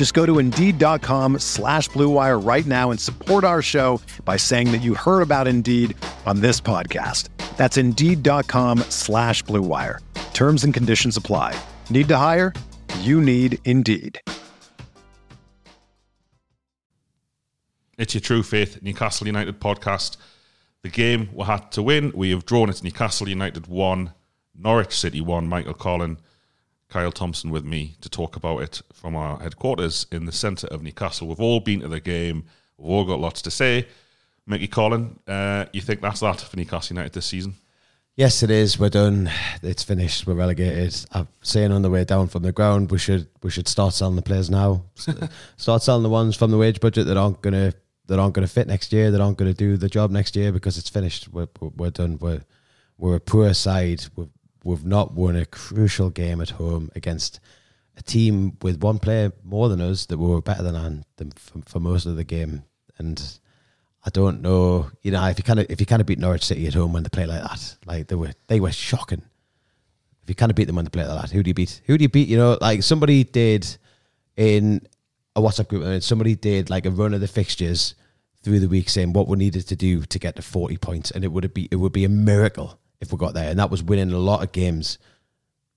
Just go to Indeed.com slash BlueWire right now and support our show by saying that you heard about Indeed on this podcast. That's Indeed.com slash BlueWire. Terms and conditions apply. Need to hire? You need Indeed. It's your True Faith Newcastle United podcast. The game we had to win. We have drawn it. Newcastle United 1, Norwich City 1. Michael Collin, Kyle Thompson with me to talk about it from our headquarters in the centre of Newcastle. We've all been to the game. We've all got lots to say. Mickey Collin, uh, you think that's that for Newcastle United this season? Yes, it is. We're done. It's finished. We're relegated. I'm saying on the way down from the ground, we should we should start selling the players now. start selling the ones from the wage budget that aren't gonna that aren't gonna fit next year. That aren't gonna do the job next year because it's finished. We're we're done. We're we're a poor side. We've we've not won a crucial game at home against a team with one player more than us that we were better than them for, for most of the game. And I don't know, you know, if you kind of if you kind of beat Norwich City at home when they play like that, like they were they were shocking. If you kind of beat them when they play like that, who do you beat? Who do you beat? You know, like somebody did in a WhatsApp group, and somebody did like a run of the fixtures through the week, saying what we needed to do to get to forty points, and it would be it would be a miracle if we got there, and that was winning a lot of games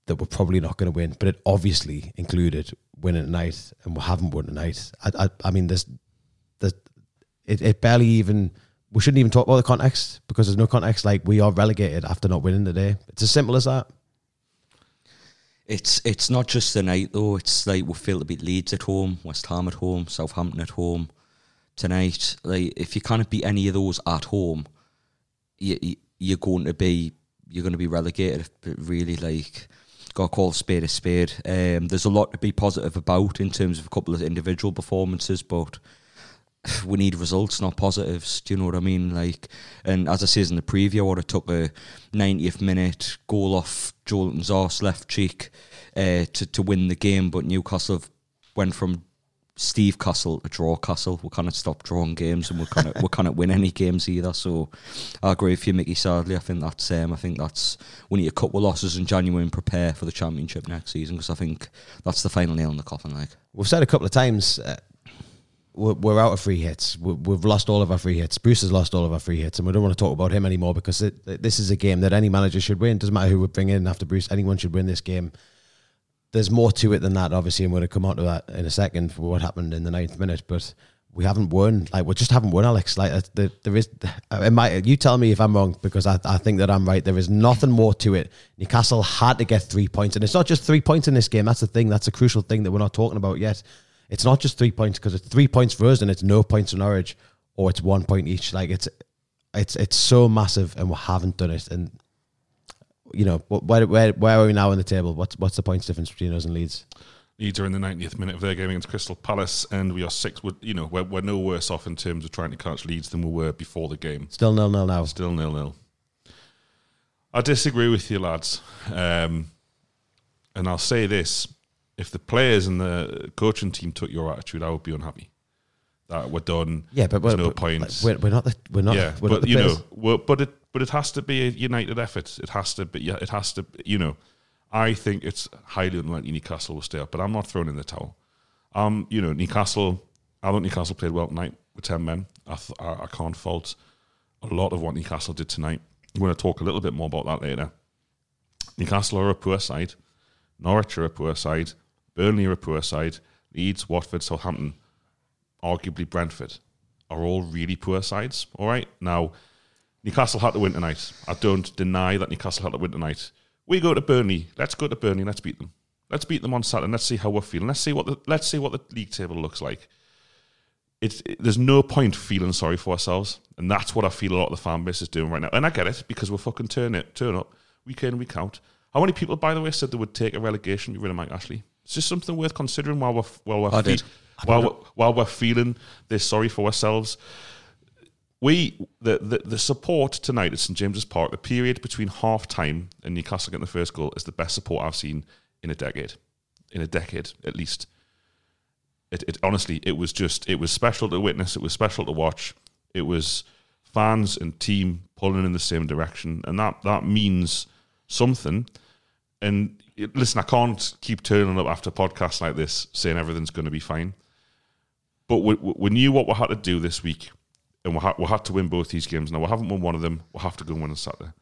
that we're probably not going to win. But it obviously included winning tonight, and we haven't won tonight. I, I, I mean, there's, there's, it, it barely even. We shouldn't even talk about the context because there's no context. Like we are relegated after not winning today. It's as simple as that. It's it's not just the night though. It's like we feel to beat Leeds at home, West Ham at home, Southampton at home tonight. Like if you can't beat any of those at home, you, you you're going to be you're going to be relegated. But really, like, got to call a spade a spade. Um, there's a lot to be positive about in terms of a couple of individual performances, but we need results, not positives. Do you know what I mean? Like, and as I says in the preview, I have took a 90th minute goal off Joelinton's arse left cheek uh, to to win the game, but Newcastle went from Steve Castle to draw Castle. We of stop drawing games, and we of we can't win any games either. So I agree with you, Mickey. Sadly, I think that's um, I think that's we need a couple of losses in January and prepare for the championship next season because I think that's the final nail in the coffin. Like we've said a couple of times. Uh, we're, we're, out of free hits. we have lost all of our free hits. Bruce has lost all of our free hits, and we don't want to talk about him anymore because it, this is a game that any manager should win. Doesn't matter who we bring in after Bruce. Anyone should win this game there's more to it than that. Obviously, I'm going to come on to that in a second for what happened in the ninth minute, but we haven't won. Like we just haven't won, Alex. Like uh, there, there is. It might. You tell me if I'm wrong because I, I think that I'm right. There is nothing more to it. Newcastle had to get three points, and it's not just three points in this game. That's the thing. That's a crucial thing that we're not talking about yet. It's not just three points because it's three points for us, and it's no points for Norwich, or it's one point each. Like it's, it's it's so massive, and we haven't done it. And you know, where, where, where are we now on the table? What's, what's the points difference between us and Leeds? Leeds are in the 90th minute of their game against Crystal Palace, and we are six. We're, you know, we're, we're no worse off in terms of trying to catch Leeds than we were before the game. Still nil nil now. Still nil nil. I disagree with you, lads, um, and I'll say this: if the players and the coaching team took your attitude, I would be unhappy. That we're done. Yeah, but there's we're, no but, point. We're, we're not. The, we're not. Yeah, we're but not you know, but it but it has to be a united effort. It has to be. Yeah, it has to. You know, I think it's highly unlikely Newcastle will stay up, but I'm not throwing in the towel. Um, you know, Newcastle. I think Newcastle played well tonight with ten men. I, th- I, I can't fault a lot of what Newcastle did tonight. We're going to talk a little bit more about that later. Newcastle are a poor side. Norwich are a poor side. Burnley are a poor side. Leeds, Watford, Southampton, arguably Brentford, are all really poor sides. All right, now Newcastle had to win tonight. I don't deny that Newcastle had to win tonight. We go to Burnley. Let's go to Burnley. Let's beat them. Let's beat them on Saturday. Let's see how we're feeling. Let's see what the let's see what the league table looks like. It's it, there's no point feeling sorry for ourselves, and that's what I feel a lot of the fan base is doing right now. And I get it because we're fucking turn it turn up week in week out. How many people, by the way, said they would take a relegation rid of Mike Ashley? It's just something worth considering while we're while we're I fe- did. While we're, while we're feeling this sorry for ourselves. We the, the the support tonight at St James's Park, the period between half time and Newcastle getting the first goal is the best support I've seen in a decade, in a decade at least. It, it honestly, it was just it was special to witness. It was special to watch. It was fans and team pulling in the same direction, and that that means something. And listen, I can't keep turning up after podcasts like this saying everything's going to be fine. But we, we we knew what we had to do this week, and we had, we had to win both these games. Now we haven't won one of them. We'll have to go and win on Saturday.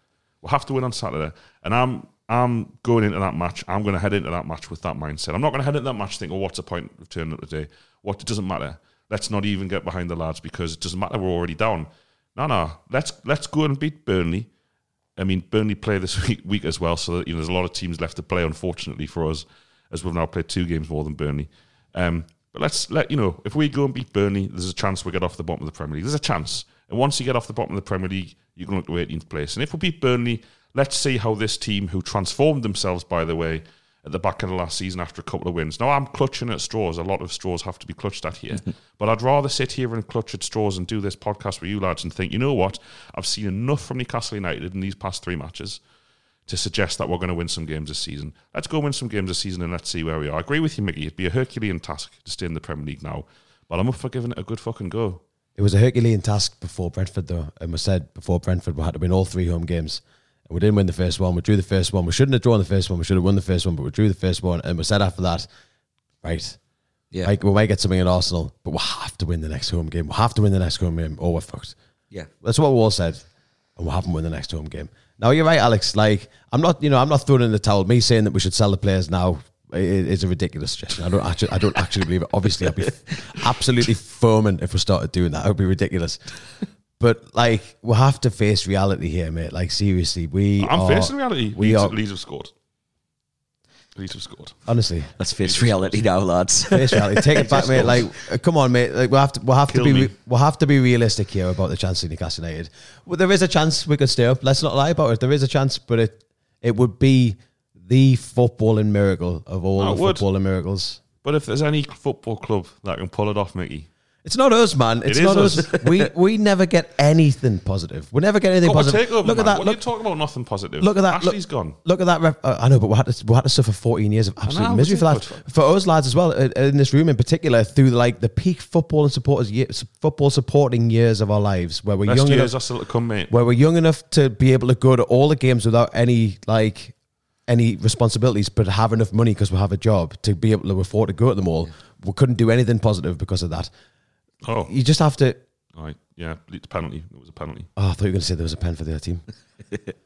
We'll have to win on Saturday. And I'm I'm going into that match. I'm going to head into that match with that mindset. I'm not going to head into that match thinking, "Oh, what's the point of turning up today? What it doesn't matter. Let's not even get behind the lads because it doesn't matter. We're already down. No, no. Let's let's go and beat Burnley. I mean, Burnley play this week, week as well, so that, you know there's a lot of teams left to play. Unfortunately for us, as we've now played two games more than Burnley. Um, but let's let you know if we go and beat Burnley, there's a chance we get off the bottom of the Premier League. There's a chance, and once you get off the bottom of the Premier League, you can look to 18th place. And if we beat Burnley, let's see how this team, who transformed themselves by the way at the back end of last season after a couple of wins. Now I'm clutching at straws. A lot of straws have to be clutched at here, but I'd rather sit here and clutch at straws and do this podcast with you lads and think, you know what? I've seen enough from Newcastle United in these past three matches to suggest that we're going to win some games this season. Let's go win some games this season and let's see where we are. I agree with you, Mickey. It'd be a Herculean task to stay in the Premier League now, but I'm up for giving it a good fucking go. It was a Herculean task before Brentford, though. And we said before Brentford, we had to win all three home games. We didn't win the first one. We drew the first one. We shouldn't have drawn the first one. We should have won the first one, but we drew the first one. And we said after that, right, Yeah. like, we might get something at Arsenal, but we'll have to win the next home game. We'll have to win the next home game, or we're fucked. yeah. That's what we all said, and we haven't won the next home game. Now you're right, Alex. Like I'm not, you know, I'm not throwing in the towel. Me saying that we should sell the players now is a ridiculous suggestion. I don't actually, I don't actually believe it. Obviously, I'd be absolutely foaming if we started doing that. It would be ridiculous. But like, we have to face reality here, mate. Like seriously, we. I'm are, facing reality. We Leeds, are Leeds have scored. Leeds have scored. honestly. Let's face reality now, lads. Face reality. Take it back, mate. Like, uh, come on, mate. Like, we have to, we have Kill to be, me. re- we'll have to be realistic here about the chance of Newcastle United. Well, there is a chance we could stay up. Let's not lie about it. There is a chance, but it, it would be the footballing miracle of all Oh, the would. footballing miracles. But if there's any football club that can pull it off, Mickey, It's not us, man. It's It not us. us. we we never get anything positive. We never get anything Got my positive. takeover, look man. at that. What are you talking about? Nothing positive. Look at that. Ashley's look, gone. Look at that. Rep, uh, I know, but we had to we had to suffer 14 years of absolute know, misery for that. For us lads as well, uh, in this room in particular, through like the peak football and supporters years, football supporting years of our lives, where we're Best young years enough, are still to come, mate. where we're young enough to be able to go to all the games without any like any responsibilities, but have enough money because we have a job to be able to afford to go to them all. We couldn't do anything positive because of that. Oh, You just have to. all right. Yeah, it's a penalty. It was a penalty. Oh, I thought you were going to say there was a pen for the other team.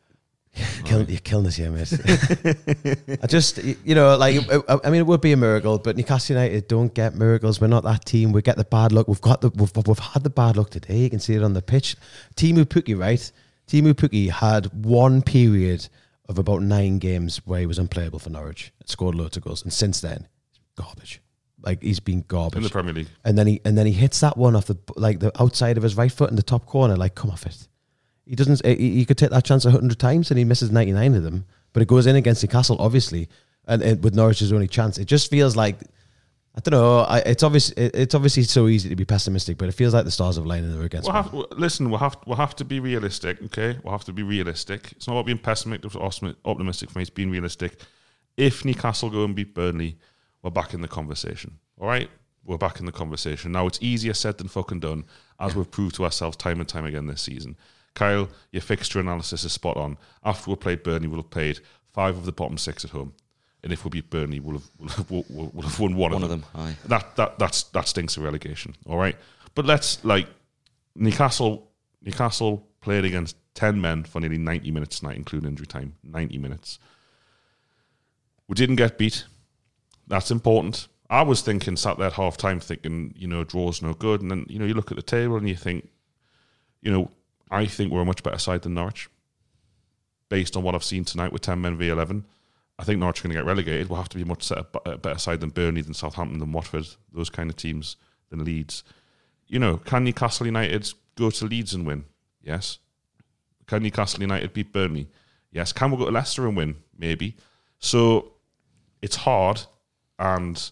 Kill, you're killing us here, mate. I just, you know, like, I I mean, it would be a miracle, but Newcastle United don't get miracles. We're not that team. We get the bad luck. We've got the, we've, we've had the bad luck today. You can see it on the pitch. Teemu Pukki, right? Teemu Pukki had one period of about nine games where he was unplayable for Norwich. Scored loads of goals, and since then, garbage. Like he's been garbage In the Premier League. and then he and then he hits that one off the like the outside of his right foot in the top corner. Like, come off it. He doesn't. He, he could take that chance a hundred times, and he misses ninety nine of them. But it goes in against Newcastle, obviously, and, and with Norwich's only chance, it just feels like I don't know. I, it's obvious. It, it's obviously so easy to be pessimistic, but it feels like the stars have lined and they're against. We'll have, we'll- listen, we'll have, we'll have to be realistic, okay? We'll have to be realistic. It's not about being pessimistic or optimi- optimistic for me, it's being realistic. If Newcastle go and beat Burnley, we're back in the conversation, all right? We're back in the conversation. Now, it's easier said than fucking done, as we've proved to ourselves time and time again this season. Kyle, your fixture analysis is spot on. After we played Burnley, we'll have played five of the bottom six at home. And if we beat Burnley, we'll have, we'll have, we'll, we'll- have won one, One of of them. That that that's that stinks of relegation. All right, but let's like Newcastle. Newcastle played against ten men for nearly ninety minutes tonight, including injury time. Ninety minutes. We didn't get beat. That's important. I was thinking, sat there at half time, thinking, you know, draw's no good, and then you know, you look at the table and you think, you know, I think we're a much better side than Norwich. Based on what I've seen tonight with 10 men v 11, I think Norwich are going to get relegated. We'll have to be much better side than Burnley, than Southampton, than Watford, those kind of teams, than Leeds. You know, can Newcastle United go to Leeds and win? Yes. Can Newcastle United beat Burnley? Yes. Can we go to Leicester and win? Maybe. So it's hard, and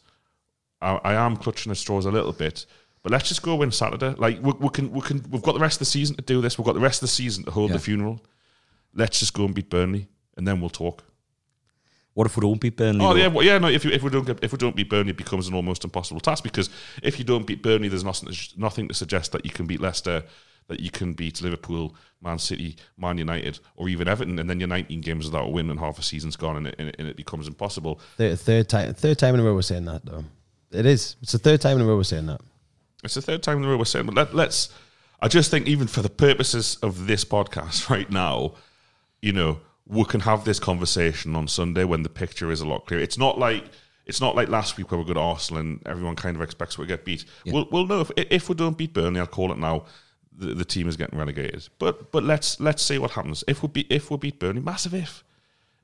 I, I am clutching at straws a little bit. But let's just go win Saturday. Like we, we can, we can. We've got the rest of the season to do this. We've got the rest of the season to hold Yeah. the funeral. Let's just go and beat Burnley, and then we'll talk. What if we don't beat Burnley? Oh though? yeah, well, yeah. No, if you, if we don't get, if we don't beat Burnley, it becomes an almost impossible task because if you don't beat Burnley, there's nothing nothing to suggest that you can beat Leicester, that you can beat Liverpool, Man City, Man United, or even Everton, and then your 19 games without a win and half a season's gone, and it, and it, and it becomes impossible. Third, third time, third time in a row we're saying that though. It is. It's the third time in a row we're saying that. It's the third time in a row we're saying, but let, let's. I just think even for the purposes of this podcast right now, you know, we can have this conversation on Sunday when the picture is a lot clearer. It's not like it's not like last week where we got Arsenal and everyone kind of expects we get beat. We'll, we'll know if if we don't beat Burnley, I'll call it now. The, the team is getting relegated. But but let's let's see what happens. If we beat if we beat Burnley, massive if.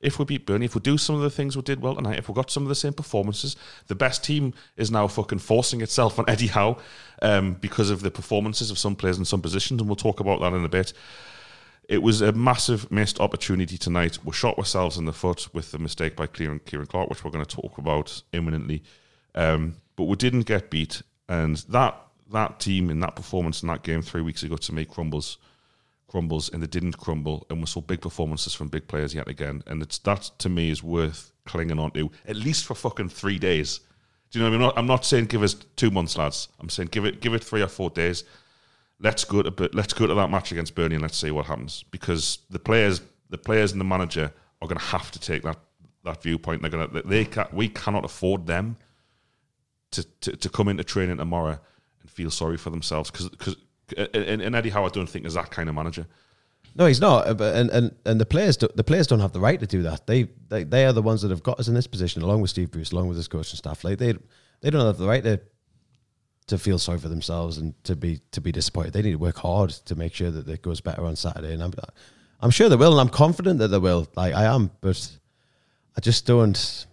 If we beat Burnley, if we do some of the things we did well tonight, if we got some of the same performances, the best team is now fucking forcing itself on Eddie Howe um, because of the performances of some players in some positions, and we'll talk about that in a bit. It was a massive missed opportunity tonight. We shot ourselves in the foot with the mistake by Ciaran, Ciaran Clark, which we're going to talk about imminently. Um, but we didn't get beat, and that that team in that performance in that game three weeks ago to me crumbles, crumbles, and they didn't crumble, and we saw big performances from big players yet again, and it's that to me is worth clinging on to at least for fucking three days. Do you know what I mean? I'm not, I'm not saying give us two months, lads. I'm saying give it give it three or four days let's go to let's go to that match against Burnley and let's see what happens because the players the players and the manager are going to have to take that that viewpoint. They're going to they can, we cannot afford them to, to to come into training tomorrow feel sorry for themselves because because and, and Eddie Howe I don't think is that kind of manager. No, he's not. uh, and and, and the players do, the players don't have the right to do that. They, they they are the ones that have got us in this position, along with Steve Bruce, along with his coaching staff. Like they they don't have the right to to feel sorry for themselves and to be to be disappointed. They need to work hard to make sure that it goes better on Saturday. And I'm I'm sure they will, and I'm confident that they will. Like I am, but I just don't.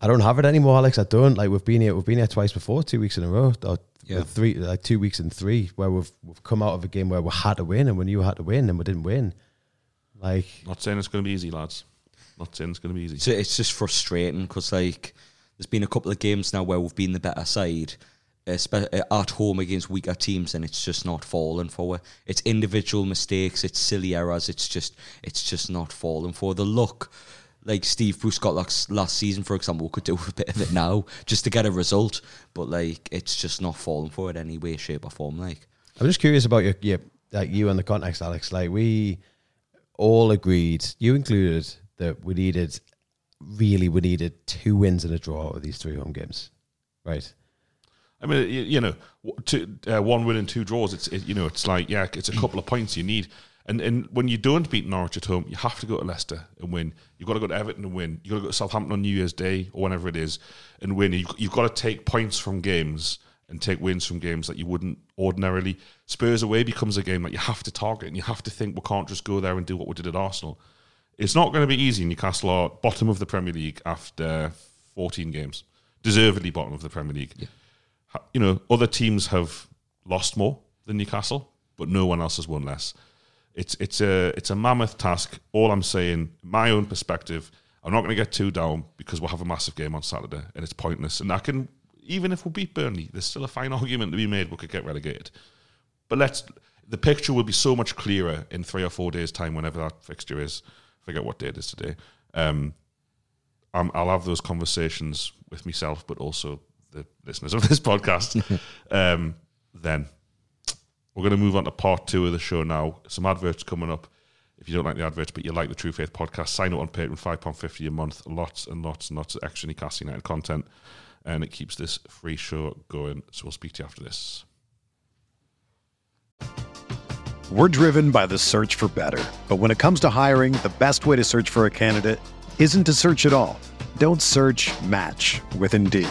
I don't have it anymore, Alex. I don't like. We've been here. We've been here twice before, two weeks in a row. Or Yeah. three, like two weeks in three, where we've we've come out of a game where we had to win, and we knew we had to win, and we didn't win. Like Not saying it's going to be easy, lads. Not saying it's going to be easy. So it's just frustrating because like there's been a couple of games now where we've been the better side, uh, at home against weaker teams, and it's just not falling for it. It's individual mistakes, it's silly errors. It's just it's just not falling for the luck. Like Steve Bruce got last, last season, for example, could do a bit of it now just to get a result, but like it's just not falling for it any way, shape, or form. Like I'm just curious about your, your like you and the context, Alex. Like we all agreed, you included, that we needed really we needed two wins and a draw of these three home games, right? I mean, you, you know, two, uh, one win and two draws. It's it, you know, it's like yeah, it's a couple of points you need. And and when you don't beat Norwich at home, you have to go to Leicester and win. You've got to go to Everton and win. You've got to go to Southampton on New Year's Day or whenever it is and win. You've, you've got to take points from games and take wins from games that you wouldn't ordinarily. Spurs away becomes a game that you have to target and you have to think we can't just go there and do what we did at Arsenal. It's not going to be easy. Newcastle are bottom of the Premier League after 14 games, deservedly bottom of the Premier League ha- you know, other teams have lost more than Newcastle, but no one else has won less. It's it's a it's a mammoth task. All I'm saying, my own perspective, I'm not going to get too down because we'll have a massive game on Saturday, and it's pointless. And I can even if we beat Burnley, there's still a fine argument to be made we could get relegated. But let's the picture will be so much clearer in three or four days' time, whenever that fixture is. I forget what day it is today. Um, I'm, I'll have those conversations with myself, but also the listeners of this podcast. um, then we're going to move on to part two of the show now. Some adverts coming up. If you don't like the adverts, but you like the True Faith podcast, sign up on Patreon, five pound fifty a month. Lots and lots and lots of extra Newcastle United content, and it keeps this free show going. So we'll speak to you after this. We're driven by the search for better. But when it comes to hiring, the best way to search for a candidate isn't to search at all. Don't search match with Indeed.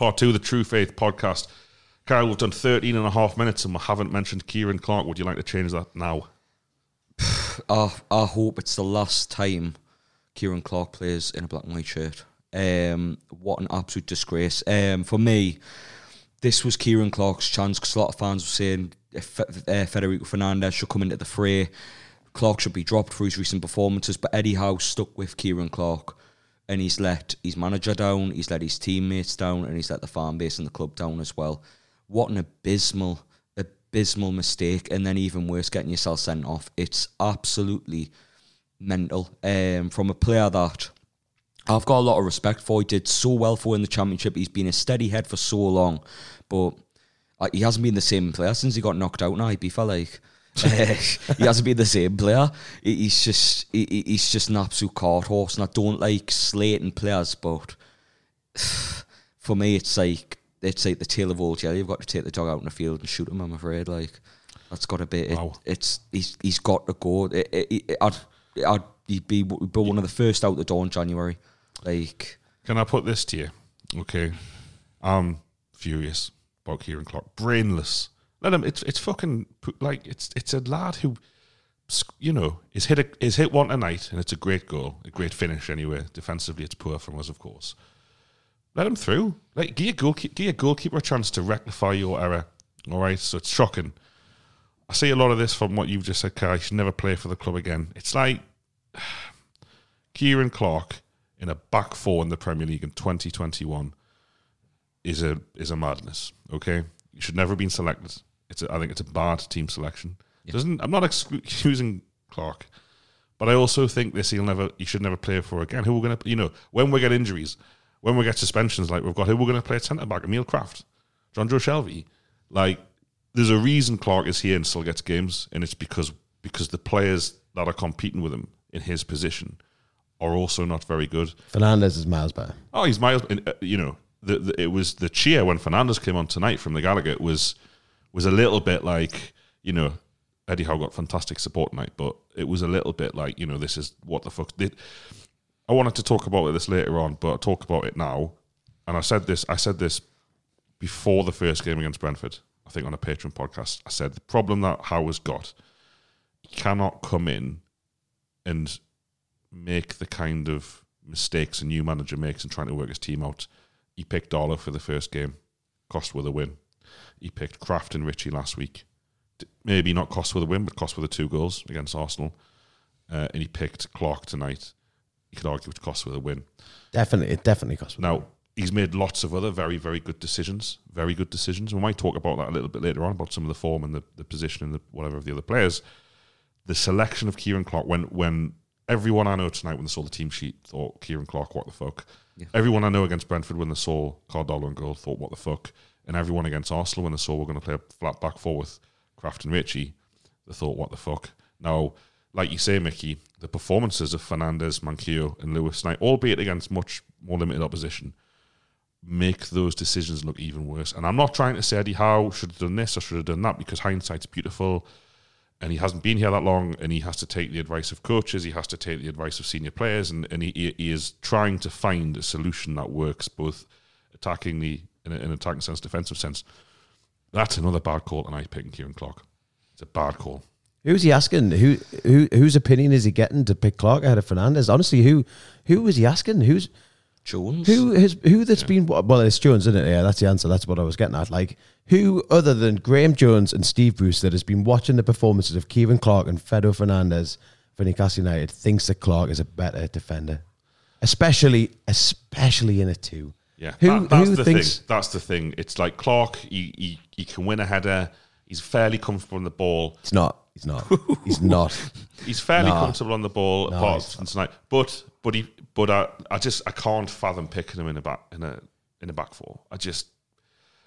Part two of the True Faith podcast. Kyle, we've done 13 and a half minutes and we haven't mentioned Ciaran Clark. Would you like to change that now? I, I hope it's the last time Ciaran Clark plays in a black and white shirt. Um, what an absolute disgrace. Um, for me, this was Ciaran Clark's chance because a lot of fans were saying if uh, Federico Fernandez should come into the fray. Clark should be dropped for his recent performances, but Eddie Howe stuck with Ciaran Clark and he's let his manager down, he's let his teammates down, and he's let the fan base and the club down as well. What an abysmal, abysmal mistake, and then even worse, getting yourself sent off. It's absolutely mental. Um, from a player that I've got a lot of respect for, he did so well for in the championship. He's been a steady head for so long, but uh, he hasn't been the same player since he got knocked out. Now, he felt like he hasn't been the same player. He's just he, he's just an absolute cart horse, and I don't like slating players, but for me, it's like it's like the tail of old jelly. You've got to take the dog out in the field and shoot him. I'm afraid, like that's got to be it. Wow. It's he's he's got to go. It, it, I'd I'd be, be one of the first out the door in January. Like, can I put this to you? Okay, I'm furious about Ciaran Clark, brainless let him. It's it's fucking like it's it's a lad who, you know, is hit a, is hit one tonight, and it's a great goal, a great finish. Anyway, defensively, it's poor from us, of course. Let him through. Like give your goalkeeper, give your goalkeeper a chance to rectify your error. All right, so it's shocking. I see a lot of this from what you've just said, Kai. should never play for the club again. It's like Ciaran Clark in a back four in the Premier League in 2021 is a is a madness. Okay, you should never have been selected it's a, I think it's a bad team selection. Yeah. Doesn't I'm not excusing Clark, but I also think this he'll never he should never play for again. Who we're gonna you know when we get injuries, when we get suspensions like we've got, who we're gonna play at centre back? Emil Krafth, Jonjo Shelvey. Like there's a reason Clark is here and still gets games, and it's because because the players that are competing with him in his position are also not very good. Fernandez is miles better. Oh, he's miles. Uh, you know, the, the, it was the cheer when Fernandez came on tonight from the Gallowgate was was a little bit like you know Eddie Howe got fantastic support tonight, but it was a little bit like you know this is what the fuck did. I wanted to talk about this later on, but I'll talk about it now. And I said this. I said this before the first game against Brentford. I think on a Patreon podcast. I said the problem that Howe has got, cannot come in and make the kind of mistakes a new manager makes in trying to work his team out. He picked Darlow for the first game, cost with a win. He picked Krafth and Ritchie last week. Maybe not cost with a win, but cost with the two goals against Arsenal. Uh, and he picked Clark tonight. You could argue it cost with a win. Definitely, it definitely cost with Now, he's made lots of other very, very good decisions. Very good decisions. We might talk about that a little bit later on, about some of the form and the, the position and the whatever of the other players. The selection of Ciaran Clark, when when everyone I know tonight, when they saw the team sheet, thought Ciaran Clark, what the fuck? Yeah. Everyone I know against Brentford, when they saw Karl Darlow and goal, thought, what the fuck? And everyone against Arsenal when they saw we're going to play a flat back four with Krafth and Ritchie, they thought, what the fuck? Now, like you say, Mickey, the performances of Fernandez, Manquillo, and Lewis Knight, albeit against much more limited opposition, make those decisions look even worse. And I'm not trying to say Eddie Howe should have done this or should have done that because hindsight's beautiful and he hasn't been here that long and he has to take the advice of coaches, he has to take the advice of senior players, and, and he, he is trying to find a solution that works both attackingly in, a, in an attacking sense, defensive sense. That's another bad call tonight, picking Ciaran Clark. It's a bad call. Who's he asking? Who who whose opinion is he getting to pick Clark ahead of Fernandez? Honestly, who who was he asking? Who's Jones. who has who that's been well? It's Jones, isn't it? Yeah, that's the answer. That's what I was getting at. Like who other than Graeme Jones and Steve Bruce that has been watching the performances of Ciaran Clark and Fede Fernandez for Newcastle United thinks that Clark is a better defender, especially especially in a two. Yeah, Who- that- that's who the thinks- thing. That's the thing. It's like Clark. He, he he can win a header. He's fairly comfortable on the ball. He's not. He's not. He's not. He's fairly Nah. comfortable on the ball No, apart from tonight. But but he but I, I just I can't fathom picking him in a back in a in a back four. I just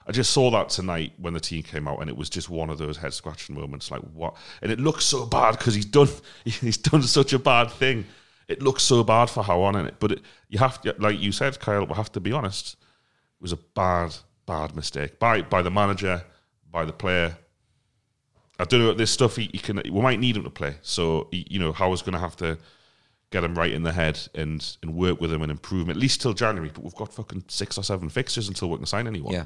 I just saw that tonight when the team came out, and it was just one of those head scratching moments. Like what? And it looks so bad because he's done he's done such a bad thing. It looks so bad for Howe on it, but it, you have to, like you said, Kyle. We have to be honest. It was a bad bad mistake by by the manager, by the player. I don't know this stuff. He, he can. We might need him to play. So he, you know, Howard's going to have to get him right in the head and and work with him and improve him at least till January. But we've got fucking six or seven fixtures until we can sign anyone. Yeah.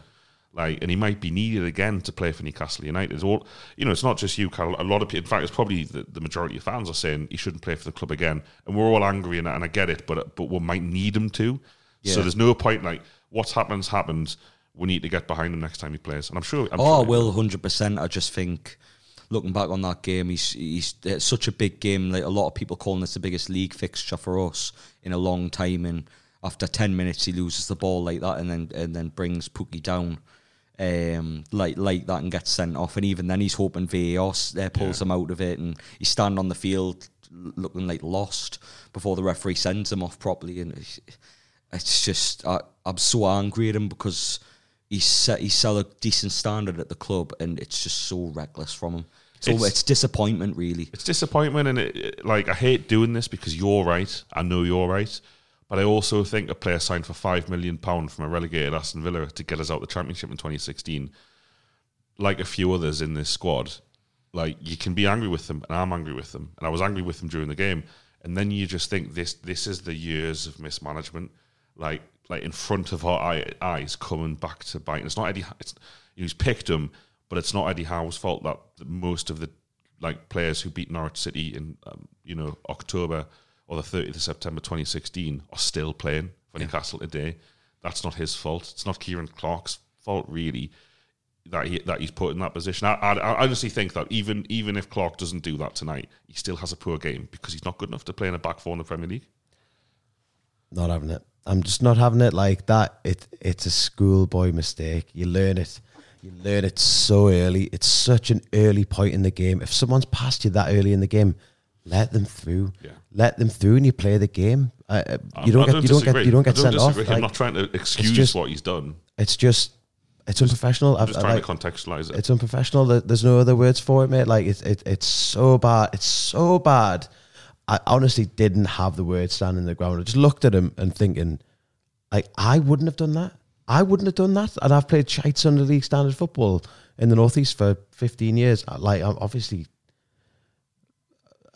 Like, and he might be needed again to play for Newcastle United. It's all you know. It's not just you, Carol. A lot of people. In fact, it's probably the, the majority of fans are saying he shouldn't play for the club again, and we're all angry and, and I get it. But but we might need him to. So there's no point. Like, what's happened's happened. We need to get behind him next time he plays, and I'm sure. I'm Oh, sure will hundred percent. I just think looking back on that game, he's he's it's such a big game. Like a lot of people calling this the biggest league fixture for us in a long time. And after ten minutes, he loses the ball like that, and then and then brings Pukki down. Um, like like that and gets sent off, and even then he's hoping VAR uh, pulls him out of it, and he's standing on the field looking like lost before the referee sends him off properly, and it's, just I, I'm so angry at him because he's set he's set a decent standard at the club, and it's just so reckless from him. So It's- it's, disappointment, really. it's disappointment and it- like I hate doing this because you're right. I know you're right, but I also think a player signed for five million pound from a relegated Aston Villa to get us out the Championship in 2016, like a few others in this squad, like you can be angry with them, and I'm angry with them, and I was angry with them during the game, and then you just think this this is the years of mismanagement, like like in front of our eyes coming back to bite. And it's not Eddie. It's, he's picked him, but it's not Eddie Howe's fault that most of the like players who beat Norwich City in um, you know October or the 30th of September 2016 are still playing for Newcastle today. That's not his fault. It's not Ciaran Clark's fault really that he that he's put in that position. I, I, I honestly think that even even if Clark doesn't do that tonight, he still has a poor game because he's not good enough to play in a back four in the Premier League. not having it. I'm just not having it like that. It it's a schoolboy mistake. You learn it. You learn it so early. It's such an early point in the game. If someone's passed you that early in the game, let them through. Yeah. Let them through, and you play the game. Uh, you don't get you don't get you don't get sent off. I'm Like, not trying to excuse just- what he's done. it's just it's unprofessional. I'm I've, trying like, to contextualize it. it's unprofessional. There's no other words for it, mate. Like it's it, it's so bad. It's so bad. I honestly didn't have the words standing in the ground. I just looked at him and thinking, like, I wouldn't have done that. I wouldn't have done that. And I've played shite under league standard football in the northeast for 15 years. Like, I'm obviously,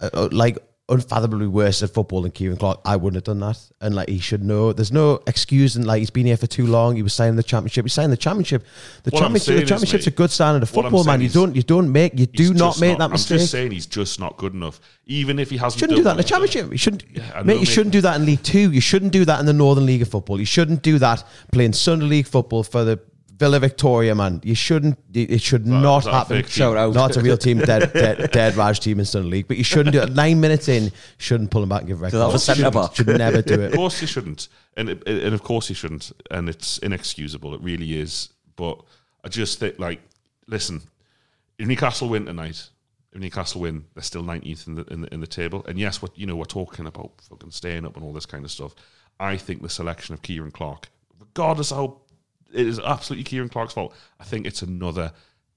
uh, uh, like, unfathomably worse at football than Ciaran Clark. I wouldn't have done that. And like, he should know. There's no excuse. And like, he's been here for too long. He was signing the championship. He's signing the championship. The What championship. saying The is, championship's mate, a good standard of football, man. You don't. You don't make. You do not make that mistake. I'm just saying he's just not good enough. Even if he hasn't shouldn't do that in the done. championship. You shouldn't, Yeah, mate. You mate. shouldn't do that in League Two. You shouldn't do that in the Northern League of Football. You shouldn't do that playing Sunday League football for the Villa Victoria, man. You shouldn't. It should not that happen. Shout out. Not a real team. Dead, dead, dead Raj team in Sunday League. But you shouldn't do it. Nine minutes in, shouldn't pull him back and give record. that was centre back. Should never do it. Of course you shouldn't, and it, and of course you shouldn't, and it's inexcusable. It really is. But I just think, like, listen, if Newcastle win tonight, if Newcastle win, they're still 19th in the in the, in the table. And yes, what you know, we're talking about fucking staying up and all this kind of stuff. I think the selection of Ciaran Clark, regardless of how it is absolutely Ciaran Clark's fault, I think it's another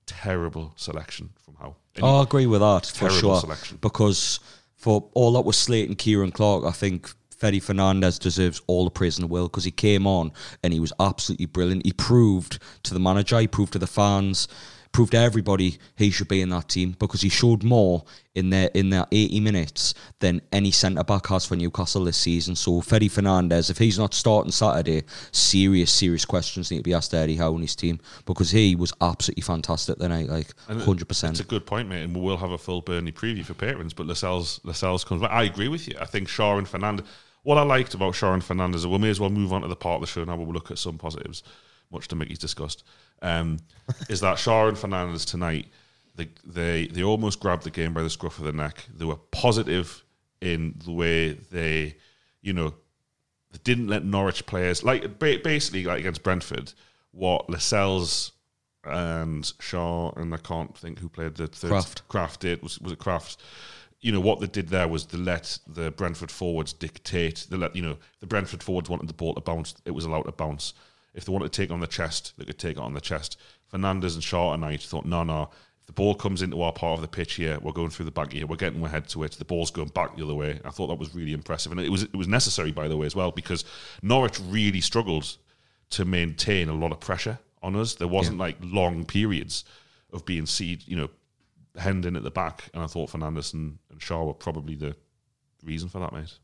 terrible selection from Howe. And Oh, I agree with that for sure. selection. Because for all that was slating Ciaran Clark, I think Fede Fernandez deserves all the praise in the world because he came on and he was absolutely brilliant. He proved to the manager, he proved to the fans, proved to everybody he should be in that team because he showed more in their in their 80 minutes than any centre back has for Newcastle this season. So Fede Fernandez, if he's not starting Saturday, serious serious questions need to be asked to Eddie Howe and his team because he was absolutely fantastic tonight, like hundred It's percent. a good point, mate, and we will have a full Burnley preview for patrons. But Lascelles, Lascelles comes back. I agree with you. I think Schär and Fernandez. What I liked about Schär and Fernandez, and we may as well move on to the part of the show now. We'll look at some positives, much to Mickey's disgust. Um, is that Schär and Fernandez tonight? They, they they almost grabbed the game by the scruff of the neck. They were positive in the way they, you know, they didn't let Norwich players like basically like against Brentford. What Lascelles and Schär and I can't think who played the third Krafth. Krafth did was was it Krafth? You know what they did there was they let the Brentford forwards dictate. They let you know the Brentford forwards wanted the ball to bounce. It was allowed to bounce. If they wanted to take it on the chest, they could take it on the chest. Fernandez and Schär tonight thought, no, no. If the ball comes into our part of the pitch here, we're going through the back here. We're getting our head to it. The ball's going back the other way. I thought that was really impressive, and it was it was necessary, by the way, as well, because Norwich really struggled to maintain a lot of pressure on us. There wasn't like long periods of being seed, you know, hemmed in at the back. And I thought Fernandez and, and Schär were probably the reason for that, mate.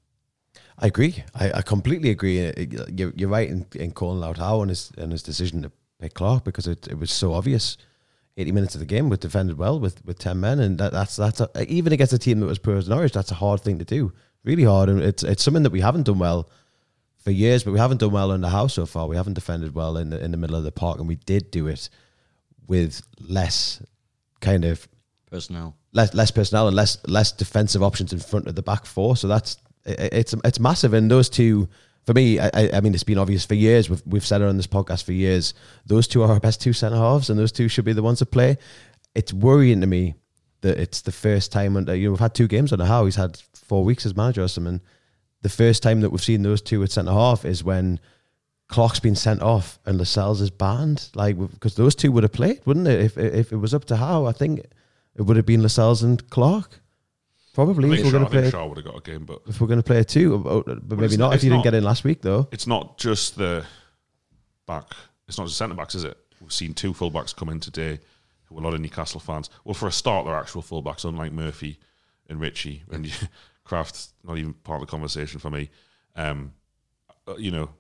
I agree. I, I completely agree. Uh, You're, you're right in, in calling out Howe and his and his decision to pick Clark because it, it was so obvious. Eighty minutes of the game was defended well with, with ten men, and that, that's that's a, even against a team that was poor as Norwich. That's a hard thing to do, really hard, and it's it's something that we haven't done well for years. But we haven't done well in the house so far. We haven't defended well in the in the middle of the park, and we did do it with less kind of Personnel. less less personnel and less less defensive options in front of the back four. So that's it's it's massive. And those two, for me, I, I- mean, it's been obvious for years. We've we've said it on this podcast for years. Those two are our best two centre halves, and those two should be the ones to play. It's worrying to me that it's the first time under uh, you know we've had two games under Howe he's had four weeks as manager or something. The first time that we've seen those two at centre half is when Clark's been sent off and Lascelles is banned. Like because those two would have played, wouldn't it? If if it was up to Howe, I think it would have been Lascelles and Clark. Probably if we're Schär, going I to play. think Schär would have got a game, but If we're going to play a two, but but maybe it's- not if it's you didn't not- get in last week though. it's not just the back. It's not just centre backs, is it? We've seen two fullbacks come in today who are a lot of Newcastle fans. Well, for a start, they're actual fullbacks, unlike Murphy and Ritchie. And you, Krafth, not even part of the conversation for me. Um, uh, you know,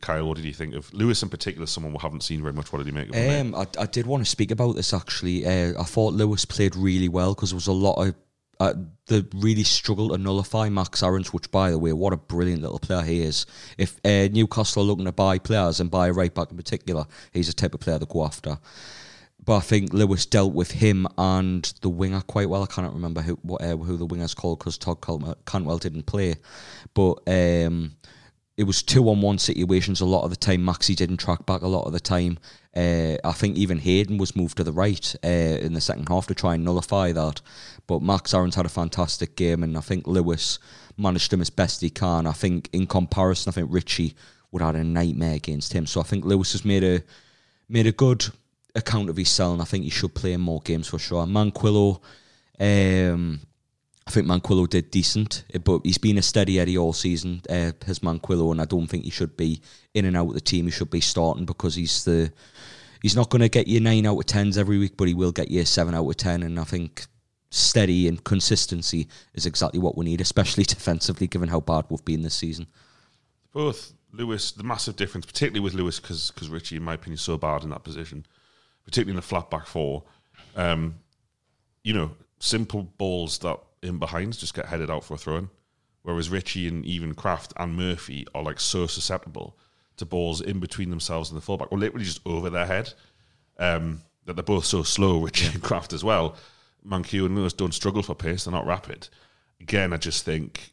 Kyle, what did you think of Lewis in particular? Someone we haven't seen very much. What did he make of him? Um, I, I did want to speak about this actually. Uh, I thought Lewis played really well because there was a lot of uh, the really struggled to nullify Max Aarons, which by the way, what a brilliant little player he is. If uh, Newcastle are looking to buy players and buy a right back in particular, he's a type of player to go after. But I think Lewis dealt with him and the winger quite well. I cannot remember who what, uh, who the winger's called because Todd Cantwell didn't play. But um, it was two on one situations a lot of the time. Maxi didn't track back a lot of the time. Uh, I think even Hayden was moved to the right uh, in the second half to try and nullify that. But Max Aarons had a fantastic game, and I think Lewis managed him as best he can. I think in comparison, I think Ritchie would have had a nightmare against him. So I think Lewis has made a made a good account of his cell, and I think he should play in more games for sure. Manquillo, um, I think Manquillo did decent, eh, but he's been a steady Eddie all season. Uh, Manquillo, and I don't think he should be in and out of the team. He should be starting because he's the he's not going to get you nine out of tens every week, but he will get you a seven out of ten. And I think steady and consistency is exactly what we need, especially defensively, given how bad we've been this season. both Lewis, the massive difference, particularly with Lewis, because Ritchie, in my opinion, is so bad in that position, particularly in the flat back four. Um, you know, simple balls that in behind just get headed out for a throw in, whereas Ritchie and even Krafth and Murphy are like so susceptible to balls in between themselves and the fullback, or literally just over their head. Um, that they're both so slow, Ritchie and Krafth as well. Manquillo and Lewis don't struggle for pace; they're not rapid. Again, I just think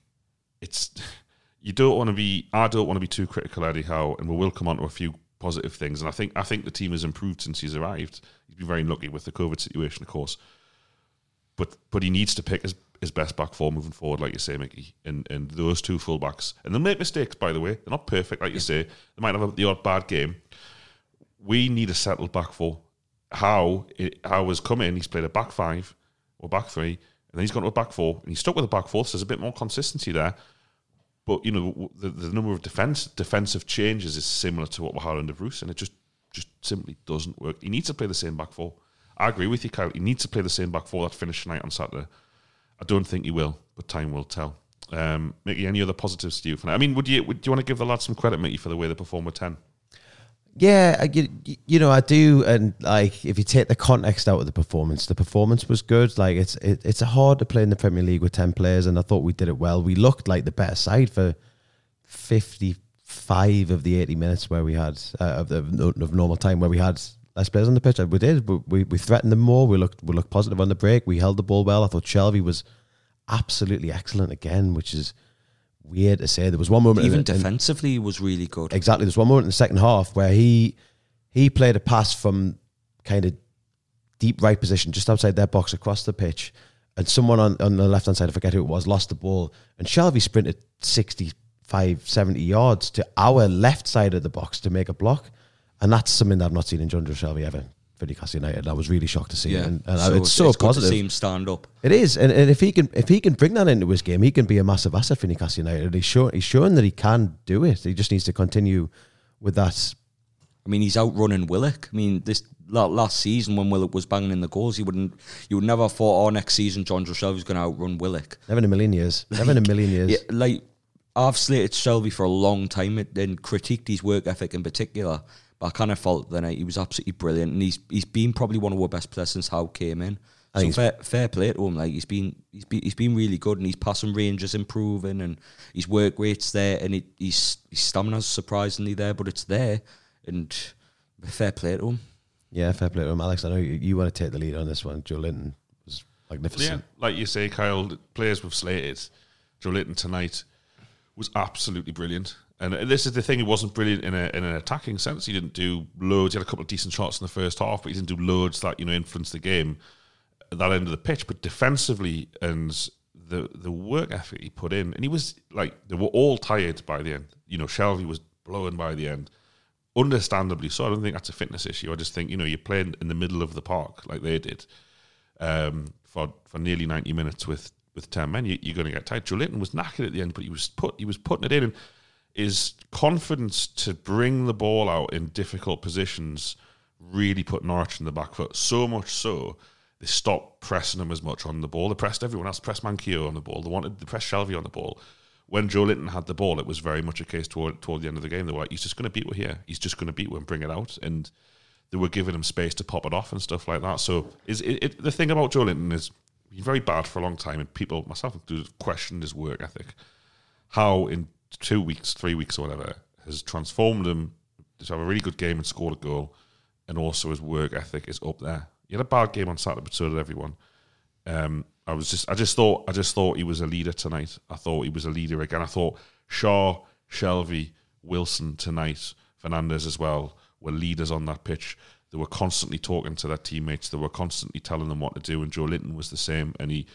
it's you don't want to be. I don't want to be too critical, Eddie Howe, and we will come on to a few positive things. And I think I think the team has improved since he's arrived. He's been very lucky with the COVID situation, of course, but but he needs to pick his, his best back four moving forward, like you say, Mickey. And and those two fullbacks, and they'll make mistakes, by the way. They're not perfect, like you say. They might have a, the odd bad game. We need a settled back four. How it, how has come in? He's played a back five or back three, and then he's gone to a back four, and he's stuck with a back four. So there's a bit more consistency there. but you know the, the number of defense defensive changes is similar to what we had under Bruce, and it just just simply doesn't work. He needs to play the same back four. I agree with you, Kyle. He needs to play the same back four that finished tonight on Saturday. I don't think he will, but time will tell. Um, Mickey, any other positives to you? For now? I mean, would you would, do you want to give the lads some credit, Mickey, for the way they performed with ten? Yeah, you, you know I do, and like if you take the context out of the performance, the performance was good. Like it's it, it's hard to play in the Premier League with ten players, and I thought we did it well. We looked like the better side for fifty five of the eighty minutes where we had uh, of the of normal time where we had less players on the pitch. We did. We we threatened them more. We looked we looked positive on the break. We held the ball well. I thought Shelvey was absolutely excellent again, which is weird to say. There was one moment Even in- in- defensively, he was really good. Exactly. There's one moment in the second half where he he played a pass from kind of deep right position, just outside their box across the pitch, and someone on, on the left hand side, I forget who it was, lost the ball, and Shelvey sprinted 65, 70 yards to our left side of the box to make a block, and that's something that I've not seen in Jonjo Shelvey ever for Newcastle United. I was really shocked to see it, and, and So it's so good positive. to see him stand up. It is, and, and if he can if he can bring that into his game, he can be a massive asset for Newcastle United. He's shown he's shown that he can do it. He just needs to continue with that. I mean, he's outrunning Willock. I mean, this last season when Willock was banging in the goals, you wouldn't, you would never have thought, oh, next season Jonjo Shelvey's going to outrun Willock. Never in a million years. Never in a million years. Yeah, like I've slated Shelvey for a long time and critiqued his work ethic in particular. But I kind of felt that he was absolutely brilliant, and he's he's been probably one of our best players since Howe came in. I So fair, fair play to him. Like he's been he's been he's been really good, and he's passing range is improving, and his work rate's there, and it, his his stamina's surprisingly there, but it's there, and fair play to him. Yeah, fair play to him. Alex, I know you, you want to take the lead on this one. Joelinton was magnificent. Yeah, magnificent. like you say, Kyle, the players we've slated, Joelinton tonight was absolutely brilliant. And this is the thing; he wasn't brilliant in, a, in an attacking sense. He didn't do loads. He had a couple of decent shots in the first half, but he didn't do loads that you know influenced the game at that end of the pitch. But defensively and the the work effort he put in, and he was like they were all tired by the end. You know, Shelvey was blowing by the end, understandably so. I don't think that's a fitness issue. I just think you know you're playing in the middle of the park like they did um, for for nearly ninety minutes with with ten men, you, you're going to get tired. Joelinton was knackered at the end, but he was put he was putting it in, and his confidence to bring the ball out in difficult positions really put Norwich in the back foot. So much so they stopped pressing him as much on the ball. They pressed everyone else, pressed Manquillo on the ball. They wanted to press Shelvey on the ball. When Joelinton had the ball, it was very much a case toward toward the end of the game. They were like, he's just going to beat her here. He's just going to beat her and bring it out. And they were giving him space to pop it off and stuff like that. So is it, it, the thing about Joelinton is he's very bad for a long time, and people, myself included, questioned his work ethic. How in two weeks, three weeks, or whatever, has transformed him to have a really good game and scored a goal, and also his work ethic is up there. He had a bad game on Saturday, but so did everyone. Um, I was just, I just thought, I just thought he was a leader tonight. I thought he was a leader again. I thought Shaw, Shelvey, Wilson tonight, Fernandez as well were leaders on that pitch. They were constantly talking to their teammates. They were constantly telling them what to do. And Joelinton was the same. And he,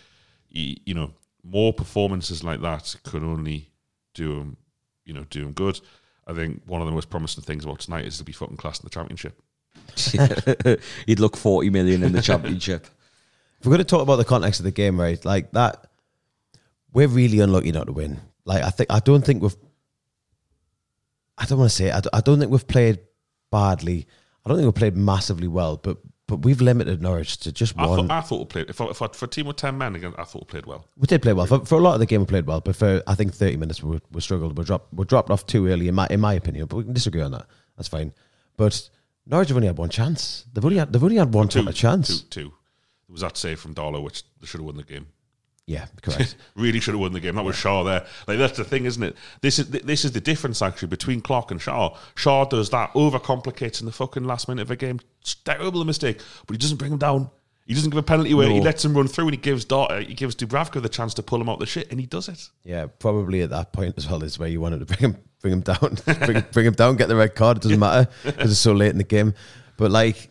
he you know, more performances like that could only do him, you know, do him good. I think one of the most promising things about tonight is to be fucking class in the championship. He'd look forty million in the championship. If we're going to talk about the context of the game, right? Like that, we're really unlucky not to win. Like I think, I don't think we've. I don't want to say. It, I don't, I don't think we've played badly. I don't think we've played massively well, but but we've limited Norwich to just I one. thought, I thought we played, if I, if I, for a team with 10 men again, I thought we played well. we did play well for, for a lot of the game. We played well, but for I think thirty minutes we, we struggled. We dropped we dropped off too early in my in my opinion. But we can disagree on that. That's fine. But Norwich have only had one chance. They've only had they've only had one Two, chance. Two, two. There was that save from Darlow, which they should have won the game. Yeah, correct. really should have won the game. That was Shaw there. Like that's the thing, isn't it? This is this is the difference actually between Clark and Shaw. Shaw does that, overcomplicates in the fucking last minute of a game. It's terrible mistake, but he doesn't bring him down. He doesn't give a penalty away. He lets him run through, and he gives uh, he gives Dubravka the chance to pull him out the shit, and he does it. Yeah, probably at that point as well is where you wanted to bring him, bring him down, bring, bring him down, get the red card. It doesn't matter because it's so late in the game. But like,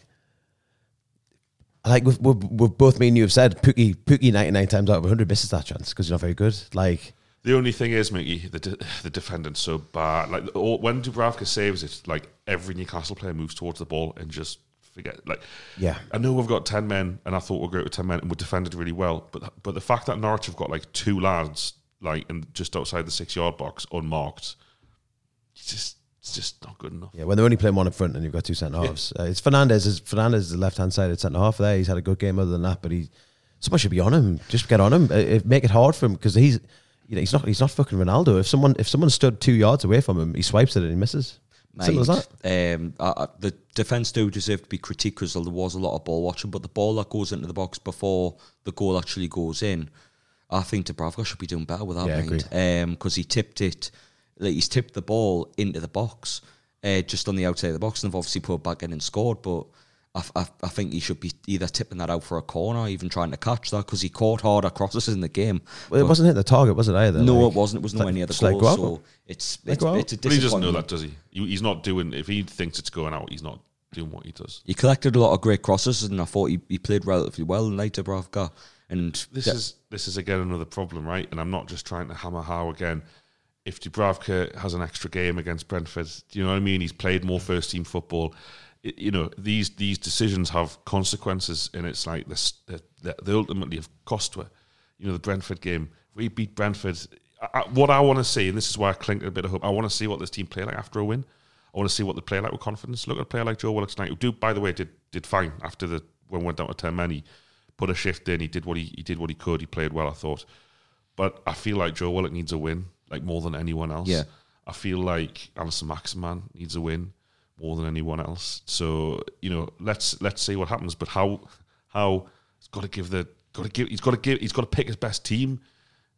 like we've, we've, we've both me and you have said, Pukki, Pukki, ninety nine times out of hundred misses that chance because he's not very good. Like, The only thing is, Mickey, the de- the defendant's so bad. Like all, oh, when Dubravka saves it, like every Newcastle player moves towards the ball and just forget. Like, Yeah. I know we've got ten men, and I thought we're great with ten men, and we defended really well. But but the fact that Norwich have got like two lads like and just outside the six yard box, unmarked. Just it's just not good enough. Yeah, when they're only playing one up front and you've got two centre halves. Uh, it's Fernandez. Is Fernandez is the left hand side sided centre half there? He's had a good game other than that, but he someone should be on him. Just get on him. Uh, if- make it hard for him because he's you know he's not he's not fucking Ronaldo. If someone if someone stood two yards away from him, he swipes it and he misses. Simple as that. Um, uh, uh, the defence do deserve to be critiqued because there was a lot of ball watching, but the ball that goes into the box before the goal actually goes in, I think Dubravka should be doing better with that Yeah, mind. Because he tipped it, like he's tipped the ball into the box, uh, just on the outside of the box, and they've obviously put it back in and scored, but. I, I, I think he should be either tipping that out for a corner, or even trying to catch that because he caught harder crosses in the game. Well, it wasn't hit the target, was it either? no, Like, it wasn't. It was nowhere near the just let goal. go so it's it's, go out. it's a But he doesn't know that, does he? he? He's not doing. If he thinks it's going out, he's not doing what he does. He collected a lot of great crosses, and I thought he, he played relatively well in later Dubravka. And This is this is again another problem, right? And I'm not just trying to hammer Howe again. If Dubravka has an extra game against Brentford, do you know what I mean? He's played more first team football. It- you know these these decisions have consequences, and it's like this. They, ultimately have cost her. You know the Brentford game. If we beat Brentford. I, I- what I want to see, and this is why I cling to a bit of hope. I want to see what this team play like after a win. I want to see what they play like with confidence. Look at a player like Joe Willock tonight, who do, by the way, did did fine after the when we went down to ten men. He put a shift in. He did what he he did what he could. He played well, I thought. But I feel like Joe Willock needs a win, like more than anyone else. Yeah. I feel like Allan Saint-Maximin needs a win more than anyone else. So you know, let's let's see what happens. But how how he's got to give the got to give he's got to give he's got to pick his best team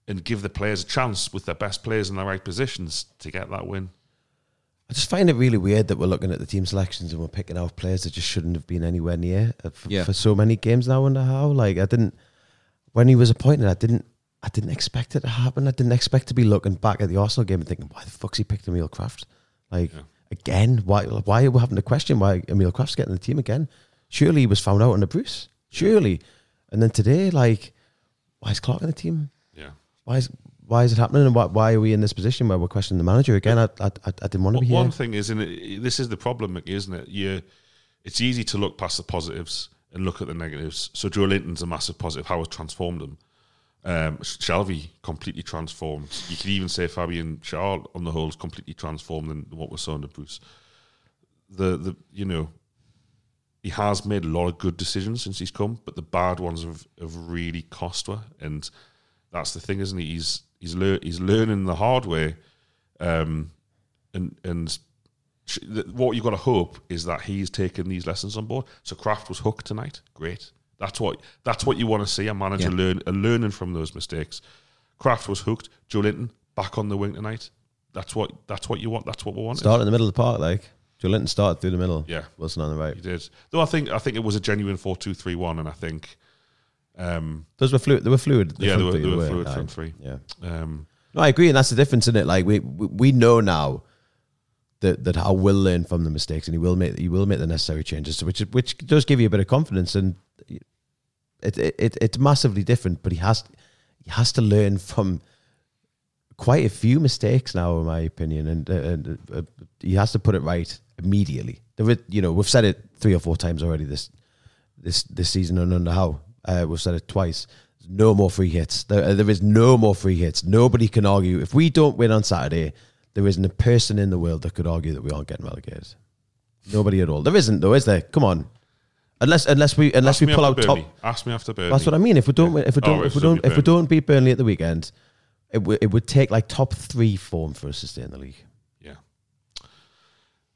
and give the players a chance with their best players in the right positions to get that win. I just find it really weird that we're looking at the team selections and we're picking out players that just shouldn't have been anywhere near uh, for, Yeah. for so many games now. I wonder how. Like I didn't when he was appointed, I didn't I didn't expect it to happen. I didn't expect to be looking back at the Arsenal game and thinking, why the fuck's he picked Emil Krafth? Like again, why why are we having to question why Emil Krafth's getting the team again? Surely he was found out under Bruce. Surely. And then today, like, why is Clark in the team? Yeah. Why is why is it happening? And why, why are we in this position where we're questioning the manager again? I I, I, didn't want to be One here. thing is, in it, this is the problem, Mickey, isn't it? You, it's easy to look past the positives and look at the negatives. So Joelinton's a massive positive. Howe has transformed him? Um, Shelvey completely transformed. You could even say Fabian Schär on the whole is completely transformed than what we saw under Bruce. The the you know he has made a lot of good decisions since he's come, but the bad ones have, have really cost her, and that's the thing, isn't he? He's he's lear- he's learning the hard way, um, and and what you've got to hope is that he's taken these lessons on board. So Krafth was hooked tonight. Great. That's what that's what you want to see a manager Yeah. learn uh, learning from those mistakes. Krafth was hooked. Joelinton back on the wing tonight. That's what that's what you want. That's what we want. Start in the middle of the park, like Joelinton started through the middle. Yeah. Wilson on the right. He did. Though I think I think it was a genuine four two three one, and I think um, Those were fluid. They were fluid. the yeah, they were, they were fluid front three. Yeah. Um, No, I agree, and that's the difference in it. Like we we know now that that Howe will learn from the mistakes, and he will make he will make the necessary changes, which which does give you a bit of confidence, and it it, it it's massively different. But he has he has to learn from quite a few mistakes now, in my opinion, and, and uh, he has to put it right immediately. There, is- you know, we've said it three or four times already this this this season and under Howe uh, we've said it twice. No more free hits. There, there is no more free hits. Nobody can argue if we don't win on Saturday. There isn't a person in the world that could argue that we aren't getting relegated. Nobody at all. There isn't though, is there? Come on. Unless unless we unless ask we me pull after out top. Burnley. Ask me after Burnley. That's what I mean. If we don't, if we Oh, don't, right, if we don't, it'll be if we Burnley. don't beat Burnley at the weekend, it would it would take like top three form for us to stay in the league. Yeah.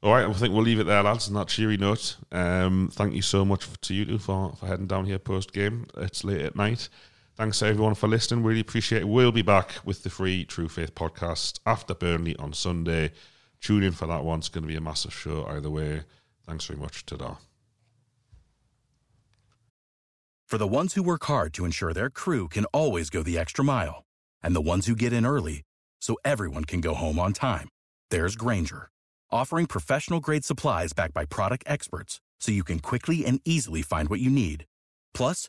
All right, I think we'll leave it there, lads, on that cheery note. Um, thank you so much to you two for, for heading down here post game. It's late at night. Thanks to everyone for listening. Really appreciate it. We'll be back with the free True Faith podcast after Burnley on Sunday. Tune in for that one. It's going to be a massive show either way. Thanks very much. Ta-da. For the ones who work hard to ensure their crew can always go the extra mile, and the ones who get in early so everyone can go home on time, there's Grainger, offering professional grade supplies backed by product experts so you can quickly and easily find what you need. Plus,